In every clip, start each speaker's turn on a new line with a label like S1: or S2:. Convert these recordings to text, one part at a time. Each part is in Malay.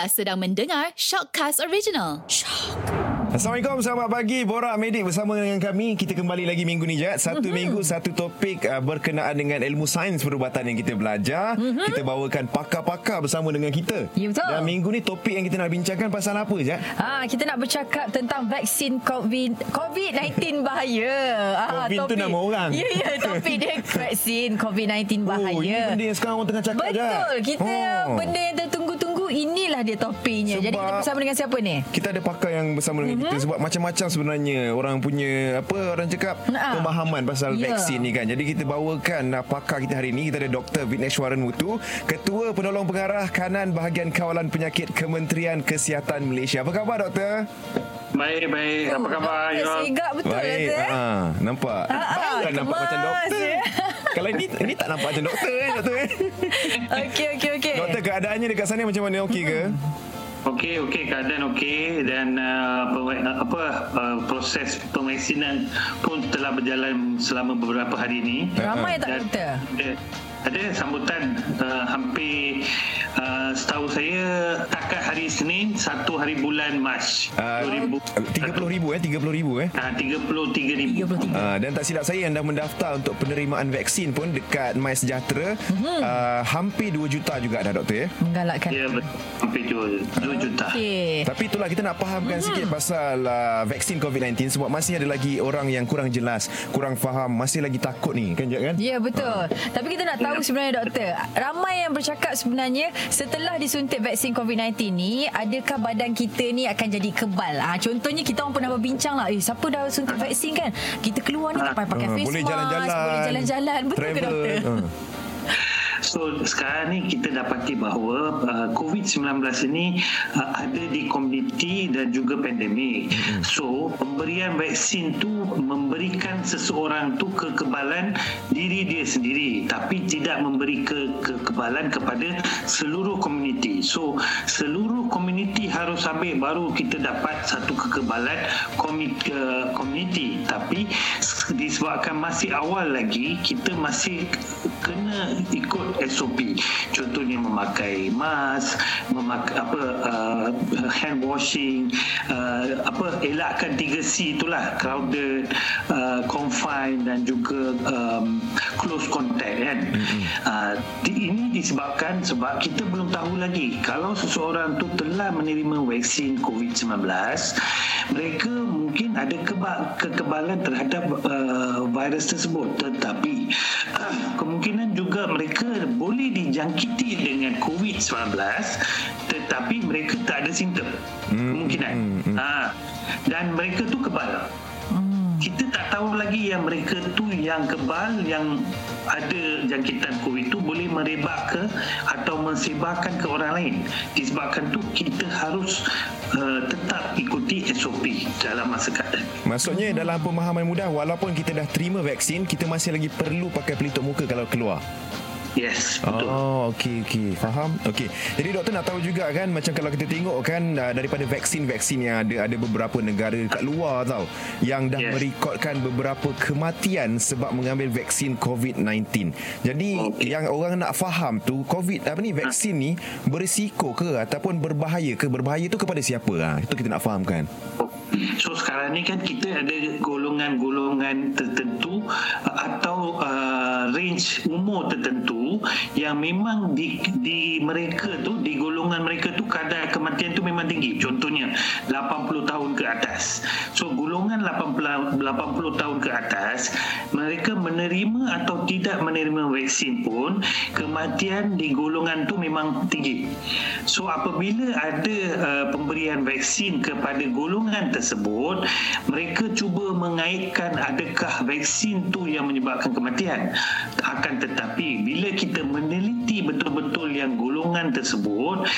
S1: Anda sedang mendengar Shockcast Original. Shock.
S2: Assalamualaikum selamat pagi Borak Medik bersama dengan kami Kita kembali lagi minggu ni Jad Satu mm-hmm. minggu satu topik uh, Berkenaan dengan ilmu sains perubatan yang kita belajar mm-hmm. Kita bawakan pakar-pakar bersama dengan kita
S3: Ya betul
S2: Dan minggu ni topik yang kita nak bincangkan pasal apa Jad?
S3: Ha, kita nak bercakap tentang vaksin COVID, COVID-19 bahaya
S2: ha, COVID topik. tu nama orang
S3: Ya ya topik dia vaksin COVID-19 bahaya
S2: Oh ini benda yang sekarang orang tengah cakap
S3: Betul Jad. Kita oh. benda yang tertunggu-tunggu Inilah dia topiknya Sebab Jadi kita bersama dengan siapa ni?
S2: Kita ada pakar yang bersama dengan mm-hmm. kita sebab macam-macam sebenarnya orang punya apa orang cakap nah. pemahaman pasal yeah. vaksin ni kan. Jadi kita bawakan uh, pakar kita hari ini kita ada Dr. Vitneshwaran Mutu, Ketua Penolong Pengarah Kanan Bahagian Kawalan Penyakit Kementerian Kesihatan Malaysia. Apa khabar doktor?
S4: Baik, baik. Apa khabar?
S3: Ya. Sigap betul
S2: baik.
S3: Doktor.
S2: Ha, nampak. Ha, kan nampak macam doktor. Ya. Kalau ini ini tak nampak macam doktor eh, doktor eh.
S3: Okey, okey, okey.
S2: Doktor keadaannya dekat sana macam mana? Okey ke?
S4: Okey, okey, keadaan okey dan uh, apa uh, proses pemvaksinan pun telah berjalan selama beberapa hari ini.
S3: Ramai tak doktor?
S4: ada sambutan uh, hampir uh, setahu saya takat hari Senin satu hari bulan Mac. Uh,
S2: 30 ribu eh 30 ribu eh.
S4: Uh, 33 ribu.
S2: uh, dan tak silap saya yang dah mendaftar untuk penerimaan vaksin pun dekat My Sejahtera. Uh-huh. uh, hampir 2 juta juga dah doktor ya?
S3: Menggalakkan.
S4: Ya betul hampir 2, 2 juta.
S2: Okay. tapi itulah kita nak fahamkan uh-huh. sikit pasal uh, vaksin COVID-19 sebab masih ada lagi orang yang kurang jelas kurang faham masih lagi takut ni kan kan?
S3: Ya betul. Uh. tapi kita nak tahu tahu sebenarnya doktor ramai yang bercakap sebenarnya setelah disuntik vaksin COVID-19 ni adakah badan kita ni akan jadi kebal? Ha, contohnya kita orang pernah berbincang lah eh siapa dah suntik vaksin kan? Kita keluar ni tak payah pakai uh, face
S2: boleh
S3: mask
S2: jalan-jalan
S3: boleh jalan-jalan. Betul travel, ke doktor? uh.
S4: So sekarang ni kita dapati bahawa uh, COVID-19 ini uh, ada di komuniti dan juga pandemik. Mm-hmm. So pemberian vaksin tu memberikan seseorang tu kekebalan diri dia sendiri tapi tidak memberi ke- kekebalan kepada seluruh komuniti. So seluruh komuniti harus ambil baru kita dapat satu kekebalan uh, komuniti. Tapi disebabkan masih awal lagi kita masih kena ikut SOP contohnya memakai mask memakai apa uh, hand washing uh, apa elakkan 3C itulah. Crowded uh, confined dan juga um, close contact kan. Mm-hmm. uh, ini disebabkan sebab kita belum tahu lagi. Kalau seseorang tu telah menerima vaksin COVID-19 mereka mungkin ada keba- kekebalan terhadap uh, virus tersebut. Tetapi uh, kemungkinan juga mereka boleh dijangkiti dengan COVID-19 tetapi mereka tak ada simptom. Hmm, kemungkinan. hmm, hmm. Ha, dan mereka tu kebal kita tak tahu lagi yang mereka tu yang kebal yang ada jangkitan COVID tu boleh merebak ke atau mensebarkan ke orang lain. Disebabkan tu kita harus uh, tetap ikuti SOP dalam masa keadaan
S2: maksudnya dalam pemahaman mudah walaupun kita dah terima vaksin kita masih lagi perlu pakai pelitup muka kalau keluar
S4: Yes, betul.
S2: Oh, okey okey. Faham? Okey. Jadi doktor nak tahu juga kan macam kalau kita tengok kan uh, daripada vaksin-vaksin yang ada ada beberapa negara kat luar tau yang dah yes. merekodkan beberapa kematian sebab mengambil vaksin COVID-19. Jadi okay. yang orang nak faham tu COVID apa ni vaksin ni berisiko ke ataupun berbahaya ke? Berbahaya tu kepada siapa? Ha, itu kita nak fahamkan.
S4: So sekarang ni kan kita ada golongan-golongan tertentu atau uh, range umur tertentu yang memang di, di mereka tu di golongan mereka tu kadar kematian tu memang tinggi. Contohnya 80 tahun ke atas. So golongan 80 80 tahun ke atas mereka menerima atau tidak menerima vaksin pun kematian di golongan tu memang tinggi. So apabila ada uh, pemberian vaksin kepada golongan tersebut mereka cuba mengaitkan adakah vaksin tu yang menyebabkan kematian akan tetapi bila kita meneliti betul-betul yang golongan tersebut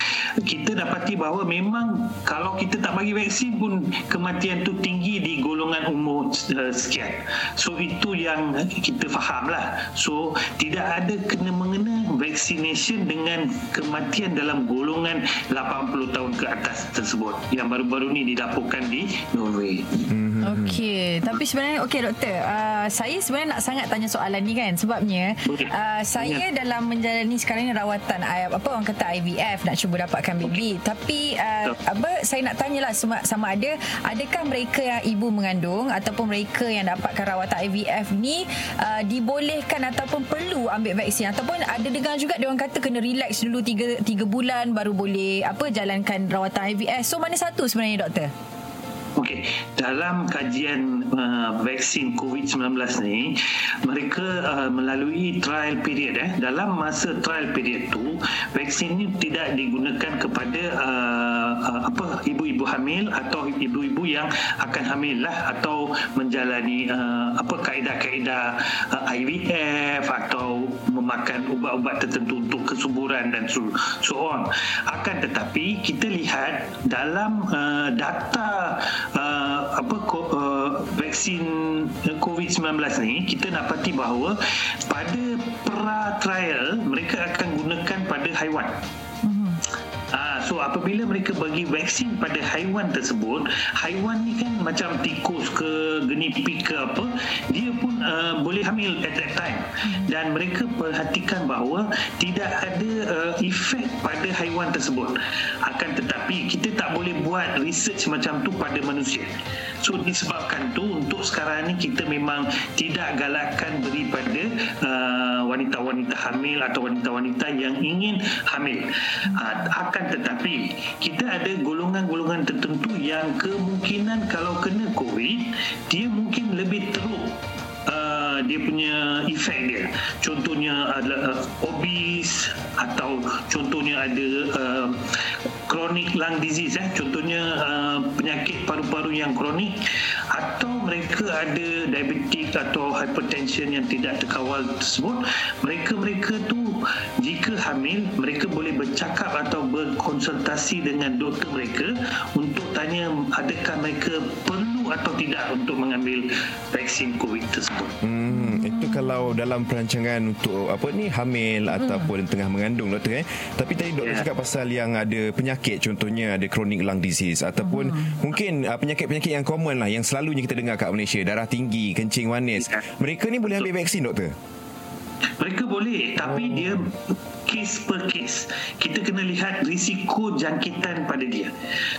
S4: kita dapati bahawa memang kalau kita tak bagi vaksin pun kematian tu tinggi di golongan umur uh, sekian so itu yang kita faham lah so tidak ada kena mengena vaccination dengan kematian dalam golongan 80 tahun ke atas tersebut yang baru-baru ni dilaporkan di Norway. Mm-hmm.
S3: Okey, tapi sebenarnya okey doktor, uh, saya sebenarnya nak sangat tanya soalan ni kan. Sebabnya uh, saya dalam menjalani sekarang ni rawatan apa orang kata IVF nak cuba dapatkan baby. Tapi uh, apa saya nak tanyalah sama, sama ada adakah mereka yang ibu mengandung ataupun mereka yang dapatkan rawatan IVF ni uh, dibolehkan ataupun perlu ambil vaksin? Ataupun ada dengar juga dia orang kata kena relax dulu 3 3 bulan baru boleh apa jalankan rawatan IVF. So mana satu sebenarnya doktor?
S4: Okey, dalam kajian uh, vaksin COVID-19 ni, mereka uh, melalui trial period eh. Dalam masa trial period tu, vaksin ni tidak digunakan kepada uh, uh, apa ibu-ibu hamil atau ibu-ibu yang akan hamil lah atau menjalani uh, apa kaedah-kaedah uh, IVF atau memakan ubat-ubat tertentu untuk kesuburan dan so, so on. Akan tetapi kita lihat dalam uh, data uh, apa uh, vaksin COVID-19 ni kita dapati bahawa pada pra trial mereka akan gunakan pada haiwan. So apabila mereka bagi vaksin pada haiwan tersebut, haiwan ni kan macam tikus ke guinea pig ke apa, dia pun uh, boleh hamil at that time. Dan mereka perhatikan bahawa tidak ada uh, efek pada haiwan tersebut. Akan tetapi kita tak boleh buat research macam tu pada manusia. So disebabkan tu untuk sekarang ni kita memang tidak galakkan beri pada uh, wanita-wanita hamil atau wanita-wanita yang ingin hamil. Uh, akan akan tetapi kita ada golongan-golongan tertentu yang kemungkinan kalau kena COVID dia mungkin lebih teruk dia punya efek dia. Contohnya adalah uh, atau contohnya ada uh, chronic lung disease eh. Contohnya uh, penyakit paru-paru yang kronik atau mereka ada diabetik atau hypertension yang tidak terkawal tersebut mereka-mereka tu jika hamil mereka boleh bercakap atau berkonsultasi dengan doktor mereka untuk tanya adakah mereka perlu atau tidak untuk mengambil vaksin COVID tersebut.
S2: Hmm, itu kalau dalam perancangan untuk apa ni hamil hmm. ataupun tengah mengandung doktor eh. Tapi tadi doktor yeah. cakap pasal yang ada penyakit contohnya ada chronic lung disease ataupun hmm. mungkin uh, penyakit-penyakit yang common lah yang selalunya kita dengar kat Malaysia darah tinggi, kencing manis. Yeah. Mereka ni boleh ambil vaksin doktor?
S4: Mereka boleh tapi oh. dia kes per kes. Kita kena lihat risiko jangkitan pada dia.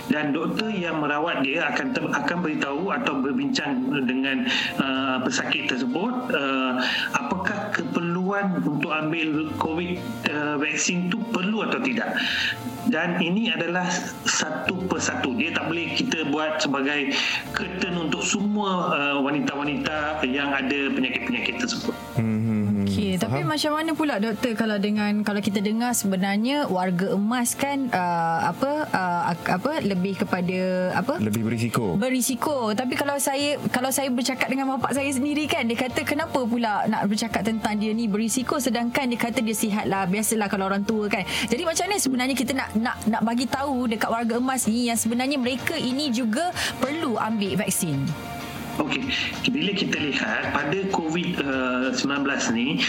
S4: Dan doktor yang merawat dia akan ter, akan beritahu atau berbincang dengan uh, pesakit tersebut uh, apakah keperluan untuk ambil COVID uh, vaksin tu perlu atau tidak. Dan ini adalah satu persatu. Dia tak boleh kita buat sebagai curtain untuk semua uh, wanita-wanita yang ada penyakit-penyakit tersebut. Hmm.
S3: Tapi macam mana pula doktor kalau dengan kalau kita dengar sebenarnya warga emas kan uh, apa uh, apa lebih kepada apa?
S2: Lebih berisiko.
S3: Berisiko. Tapi kalau saya kalau saya bercakap dengan bapak saya sendiri kan dia kata kenapa pula nak bercakap tentang dia ni berisiko sedangkan dia kata dia sihat lah biasalah kalau orang tua kan. Jadi macam mana sebenarnya kita nak nak nak bagi tahu dekat warga emas ni yang sebenarnya mereka ini juga perlu ambil vaksin.
S4: Okey, bila kita lihat pada COVID-19 uh, ni,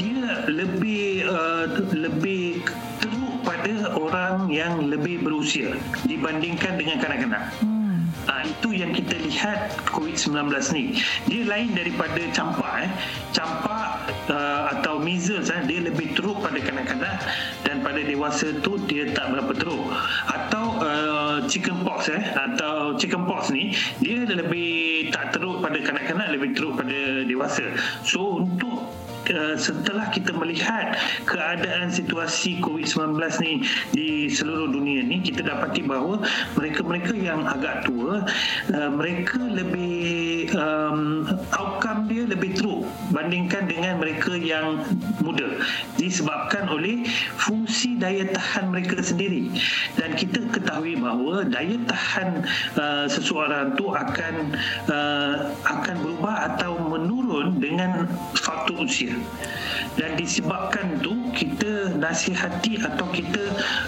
S4: dia lebih uh, lebih teruk pada orang yang lebih berusia dibandingkan dengan kanak-kanak. Hmm. Uh, itu yang kita lihat COVID-19 ni. Dia lain daripada campak. Eh. Campak uh, atau measles, eh, dia lebih teruk pada kanak-kanak dan pada dewasa tu dia tak berapa teruk. Atau uh, chicken pox eh, atau chicken pox ni, dia lebih tak teruk pada kanak-kanak lebih teruk pada dewasa. So untuk Uh, setelah kita melihat keadaan situasi COVID-19 ni di seluruh dunia ni kita dapati bahawa mereka-mereka yang agak tua uh, mereka lebih um, outcome dia lebih teruk bandingkan dengan mereka yang muda. Disebabkan oleh fungsi daya tahan mereka sendiri. Dan kita ketahui bahawa daya tahan uh, seseorang tu akan uh, akan berubah atau menurun dengan faktor usia. Dan disebabkan tu kita nasihati atau kita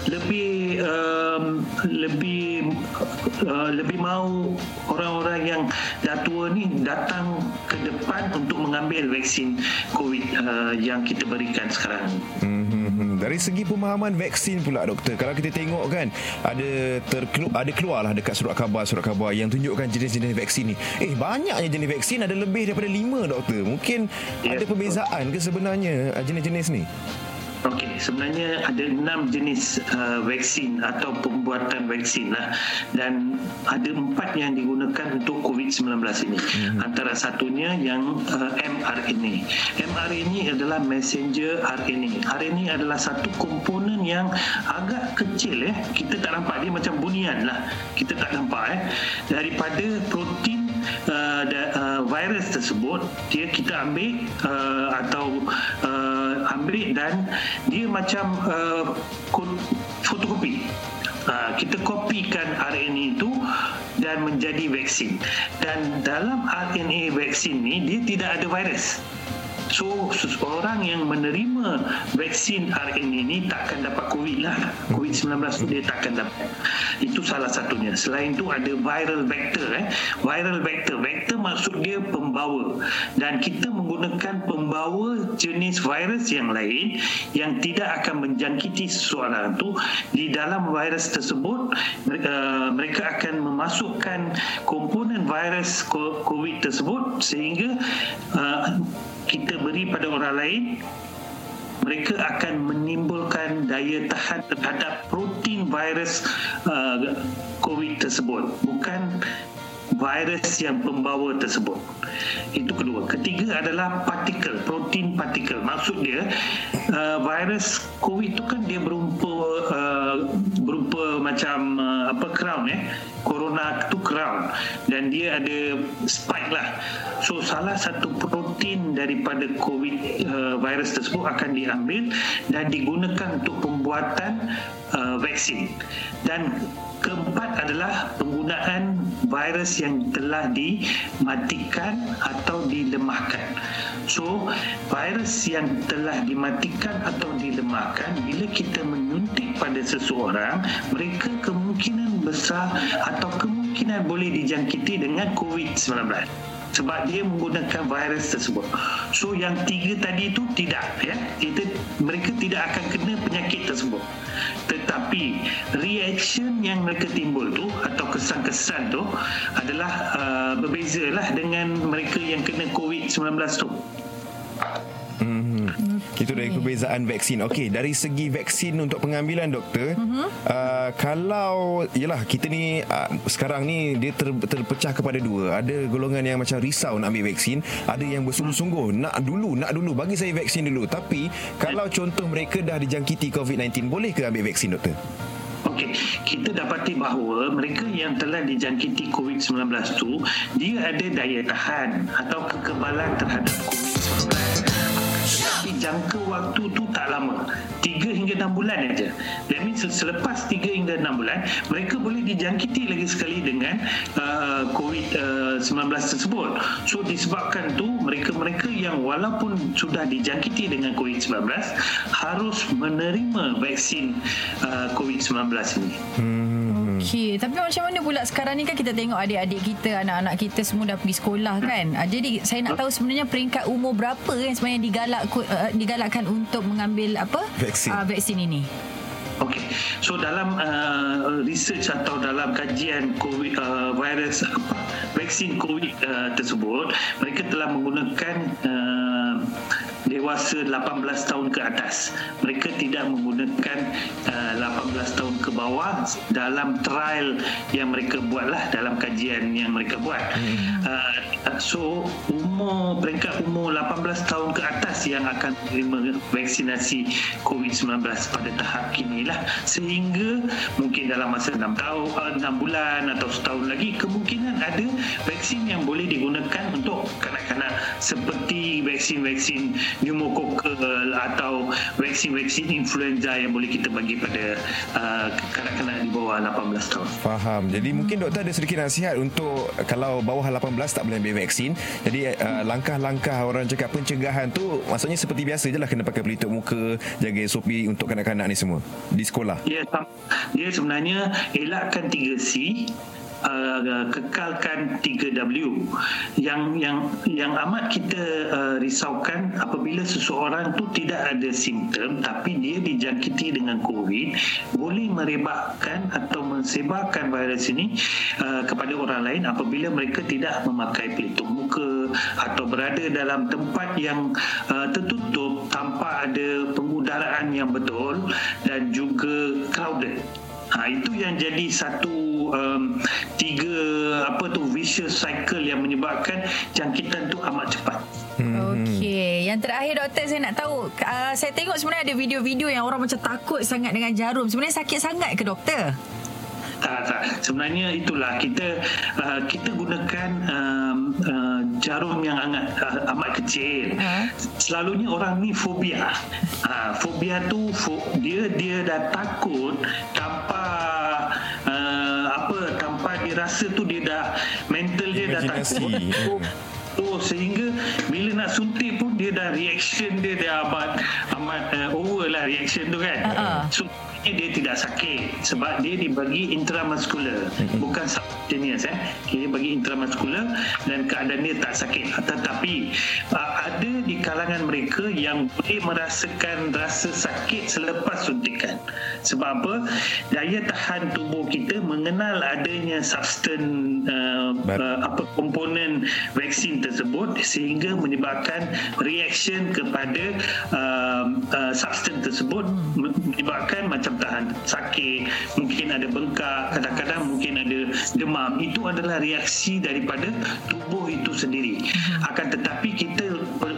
S4: lebih um, lebih uh, lebih mahu orang-orang yang dah tua ni datang ke depan untuk mengambil vaksin COVID uh, yang kita berikan sekarang. Mm-hmm.
S2: Hmm, dari segi pemahaman vaksin pula doktor, kalau kita tengok kan ada terkelu, ada keluarlah dekat surat khabar surat khabar yang tunjukkan jenis-jenis vaksin ni. Eh banyaknya jenis vaksin ada lebih daripada lima doktor. Mungkin
S4: Ya,
S2: ada perbezaan ke sebenarnya uh, jenis-jenis ni?
S4: Okey, sebenarnya ada enam jenis uh, vaksin atau pembuatan vaksin lah dan ada empat yang digunakan untuk COVID-19 ini. Hmm. Antara satunya yang uh, mRNA. mRNA adalah messenger RNA. RNA adalah satu komponen yang agak kecil eh. Kita tak nampak dia macam bunian lah. Kita tak nampak eh. Daripada protein uh, da, uh, virus tersebut dia kita ambil uh, atau uh, ambil dan dia macam uh, fotokopi Uh, kita kopikan RNA itu dan menjadi vaksin. Dan dalam RNA vaksin ni dia tidak ada virus. So seseorang yang menerima vaksin RNA ini takkan dapat COVID lah. COVID-19 tu dia takkan dapat. Itu salah satunya. Selain itu ada viral vector. Eh. Viral vector. Vector maksud dia pembawa. Dan kita menggunakan pembawa jenis virus yang lain yang tidak akan menjangkiti seseorang tu di dalam virus tersebut uh, mereka akan memasukkan komponen virus COVID tersebut sehingga uh, kita beri pada orang lain mereka akan menimbulkan daya tahan terhadap protein virus uh, COVID tersebut bukan virus yang pembawa tersebut. Itu kedua. Ketiga adalah partikel protein partikel. Maksud dia uh, virus COVID itu kan dia berupa uh, berupa macam uh, apa crown eh? Corona itu crown. Dan dia ada spike lah. So salah satu protein daripada covid uh, virus tersebut akan diambil dan digunakan untuk pembuatan uh, vaksin. Dan keempat adalah penggunaan virus yang telah dimatikan atau dilemahkan. So virus yang telah dimatikan atau dilemahkan bila kita menyuntik pada seseorang mereka kemungkinan besar atau kemungkinan boleh dijangkiti dengan COVID-19 sebab dia menggunakan virus tersebut. So yang tiga tadi itu tidak ya. Kita mereka tidak akan kena penyakit tersebut. Tetapi reaction yang mereka timbul tu atau kesan-kesan tu adalah uh, berbezalah dengan mereka yang kena COVID-19 tu.
S2: Hmm. Itu dari perbezaan vaksin. Okey, dari segi vaksin untuk pengambilan doktor, uh-huh. uh, kalau yalah kita ni uh, sekarang ni dia ter, terpecah kepada dua. Ada golongan yang macam risau nak ambil vaksin, ada yang bersungguh-sungguh nak dulu, nak dulu bagi saya vaksin dulu. Tapi kalau contoh mereka dah dijangkiti COVID-19, boleh ke ambil vaksin doktor?
S4: Okey, kita dapati bahawa mereka yang telah dijangkiti COVID-19 tu dia ada daya tahan atau kekebalan terhadap COVID-19 tapi jangka waktu tu tak lama 3 hingga 6 bulan aja. That means selepas 3 hingga 6 bulan mereka boleh dijangkiti lagi sekali dengan uh, COVID-19 tersebut so disebabkan tu mereka-mereka yang walaupun sudah dijangkiti dengan COVID-19 harus menerima vaksin uh, COVID-19 ini
S2: Hmm.
S3: Okey, tapi macam mana pula sekarang ni kan kita tengok adik-adik kita, anak-anak kita semua dah pergi sekolah kan. Ah, Jadi saya nak tahu sebenarnya peringkat umur berapa kan sebenarnya digalak uh, digalakkan untuk mengambil apa?
S2: Vaksin.
S3: Uh, vaksin ini.
S4: Okey, so dalam uh, research atau dalam kajian COVID uh, virus apa vaksin COVID uh, tersebut, mereka telah menggunakan uh, dewasa 18 tahun ke atas. Mereka tidak menggunakan uh, 18 tahun ke bawah dalam trial yang mereka buatlah dalam kajian yang mereka buat. Hmm. Uh, so umur peringkat umur 18 tahun ke atas yang akan menerima vaksinasi COVID-19 pada tahap kini lah sehingga mungkin dalam masa 6 tahun 6 bulan atau setahun lagi kemungkinan ada vaksin yang boleh digunakan untuk kanak-kanak seperti vaksin-vaksin pneumococcal atau vaksin-vaksin influenza yang boleh kita bagi pada uh, kanak-kanak di bawah 18 tahun.
S2: Faham. Jadi mungkin doktor ada sedikit nasihat untuk kalau bawah 18 tak boleh ambil vaksin. Jadi uh, langkah-langkah orang cakap pencegahan tu maksudnya seperti biasa je lah kena pakai pelitup muka, jaga SOP untuk kanak-kanak ni semua di sekolah.
S4: Ya, dia sebenarnya elakkan 3C uh, kekalkan 3W yang yang yang amat kita uh, risaukan apabila seseorang tu tidak ada simptom tapi dia dijangkiti dengan COVID boleh merebakkan atau mensebarkan virus ini uh, kepada orang lain apabila mereka tidak memakai pelitup muka atau berada dalam tempat yang uh, tertutup tanpa ada pengudaraan yang betul dan juga crowded. Ha, itu yang jadi satu um, tiga apa tu vicious cycle yang menyebabkan jangkitan tu amat cepat.
S3: Hmm. Okey, yang terakhir doktor saya nak tahu, uh, saya tengok sebenarnya ada video-video yang orang macam takut sangat dengan jarum. Sebenarnya sakit sangat ke doktor?
S4: Tak, tak. Sebenarnya itulah kita uh, kita gunakan um, uh, jarum yang amat uh, amat kecil. Uh. Selalunya orang ni fobia. Uh, fobia tu fo- dia dia dah takut tanpa rasa tu dia dah mental dia dah takut. Oh, sehingga bila nak suntik pun dia dah reaction dia dah amat amat uh, over lah reaction tu kan. Uh-uh. So dia tidak sakit sebab dia dibagi intramuscular mm-hmm. bukan subcutaneous eh dia bagi intramuscular dan keadaan dia tak sakit tetapi uh, ada di kalangan mereka yang boleh merasakan rasa sakit selepas suntikan. Sebab apa? Daya tahan tubuh kita mengenal adanya substan uh, uh, apa komponen vaksin tersebut sehingga menyebabkan reaction kepada uh, uh, substan tersebut menyebabkan macam tahan sakit mungkin ada bengkak kadang-kadang mungkin ada demam. Itu adalah reaksi daripada tubuh itu sendiri. Mhm. akan tetapi kita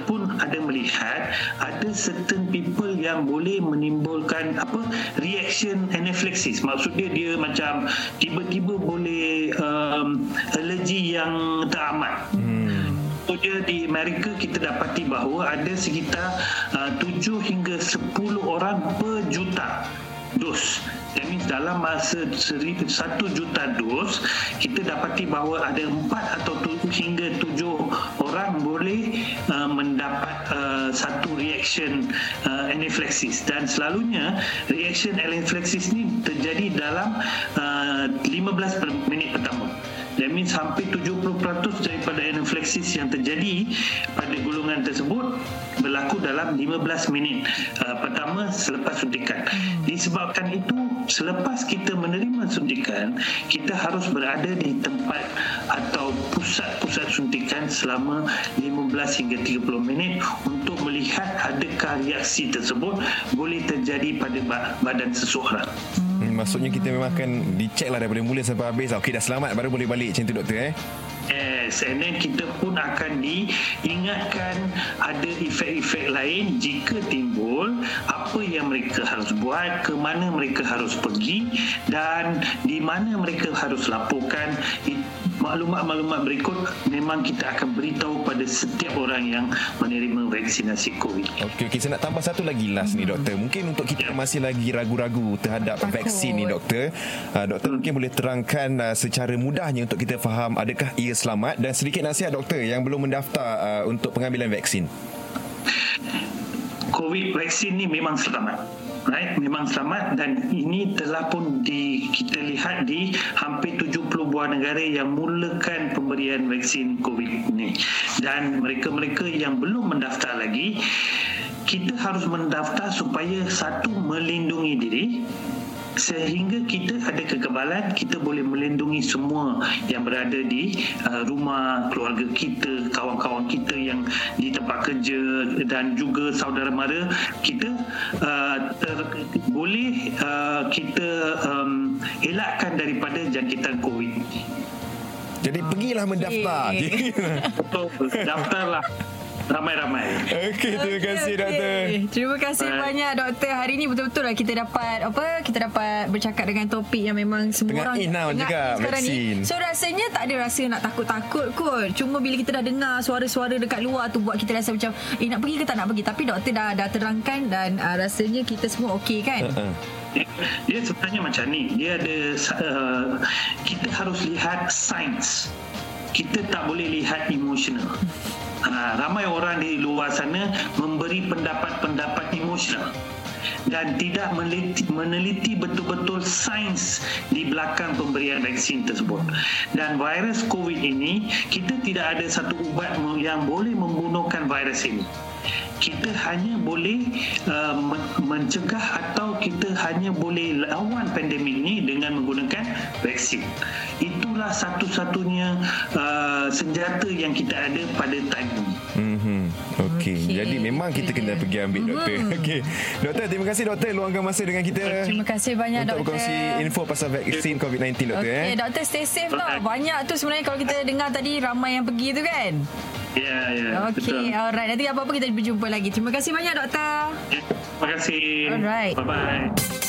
S4: pun ada melihat ada certain people yang boleh menimbulkan apa reaction anaphylaxis maksudnya dia macam tiba-tiba boleh um, alergi yang teramat hmm. Dia di Amerika kita dapati bahawa ada sekitar uh, 7 hingga 10 orang per juta dos. That means dalam masa seribu, satu juta dos, kita dapati bahawa ada empat atau tujuh hingga tujuh orang boleh uh, mendapat uh, satu reaction uh, anaphylaxis. Dan selalunya reaction anaphylaxis ni terjadi dalam uh, 15 per minit pertama. That means hampir 70% daripada anaphylaxis yang terjadi pada golongan tersebut berlaku dalam 15 minit uh, pertama selepas suntikan. Disebabkan itu, selepas kita menerima suntikan, kita harus berada di tempat atau pusat-pusat suntikan selama 15 hingga 30 minit untuk melihat adakah reaksi tersebut boleh terjadi pada badan seseorang.
S2: Hmm, maksudnya kita memang akan dicek lah daripada mula sampai habis. Okey dah selamat baru boleh balik macam tu doktor eh.
S4: Yes, and then kita pun akan diingatkan ada efek-efek lain jika timbul apa yang mereka harus buat, ke mana mereka harus pergi dan di mana mereka harus laporkan maklumat-maklumat berikut memang kita akan beritahu pada setiap orang yang menerima vaksinasi COVID.
S2: Okey, okay. saya nak tambah satu lagi last hmm. ni doktor. Mungkin untuk kita yeah. masih lagi ragu-ragu terhadap Takut. vaksin ni doktor. Uh, doktor hmm. mungkin boleh terangkan uh, secara mudahnya untuk kita faham adakah ia selamat dan sedikit nasihat doktor yang belum mendaftar uh, untuk pengambilan vaksin.
S4: COVID vaksin ni memang selamat. Right? Memang selamat dan ini telah pun di kita lihat di hampir 70 buah negara yang mulakan pemberian vaksin covid ini dan mereka-mereka yang belum mendaftar lagi kita harus mendaftar supaya satu melindungi diri sehingga kita ada kekebalan kita boleh melindungi semua yang berada di uh, rumah keluarga kita kawan-kawan kita yang di tempat kerja dan juga saudara mara kita uh, ter, boleh uh, kita um, elakkan daripada jangkitan covid.
S2: Jadi pergilah mendaftar.
S4: Betul, daftarlah ramai-ramai.
S2: Okey, terima kasih okay. doktor.
S3: Terima kasih Bye. banyak doktor. Hari ini betul-betul lah kita dapat apa? Kita dapat bercakap dengan topik yang memang semua
S2: tengah
S3: orang
S2: in juga vaksin.
S3: Ni. So rasanya tak ada rasa nak takut-takut kot. Cuma bila kita dah dengar suara-suara dekat luar tu buat kita rasa macam eh nak pergi ke tak nak pergi. Tapi doktor dah dah terangkan dan uh, rasanya kita semua okey kan? Uh-uh.
S4: Dia sebenarnya macam ni. Dia ada uh, kita harus lihat sains. Kita tak boleh lihat emosional. Uh, ramai orang di luar sana memberi pendapat-pendapat emosional dan tidak meneliti, meneliti betul-betul sains di belakang pemberian vaksin tersebut. Dan virus COVID ini, kita tidak ada satu ubat yang boleh membunuhkan virus ini kita hanya boleh uh, mencegah atau kita hanya boleh lawan pandemik ini dengan menggunakan vaksin. Itulah satu-satunya uh, senjata yang kita ada pada time ini.
S2: Mm-hmm. Okey. Okay. Jadi memang kita kena pergi ambil mm-hmm. doktor. Okey. Doktor, terima kasih doktor luangkan masa dengan kita.
S3: Terima kasih banyak
S2: untuk
S3: doktor.
S2: Untuk berkongsi info pasal vaksin COVID-19 doktor.
S3: Okey, eh. doktor stay safe lah. Banyak tu sebenarnya kalau kita dengar tadi ramai yang pergi tu kan.
S4: Ya, ya.
S3: Okey, alright. Nanti apa-apa kita berjumpa lagi. Terima kasih banyak, doktor.
S4: Terima kasih.
S3: Alright.
S4: Bye-bye.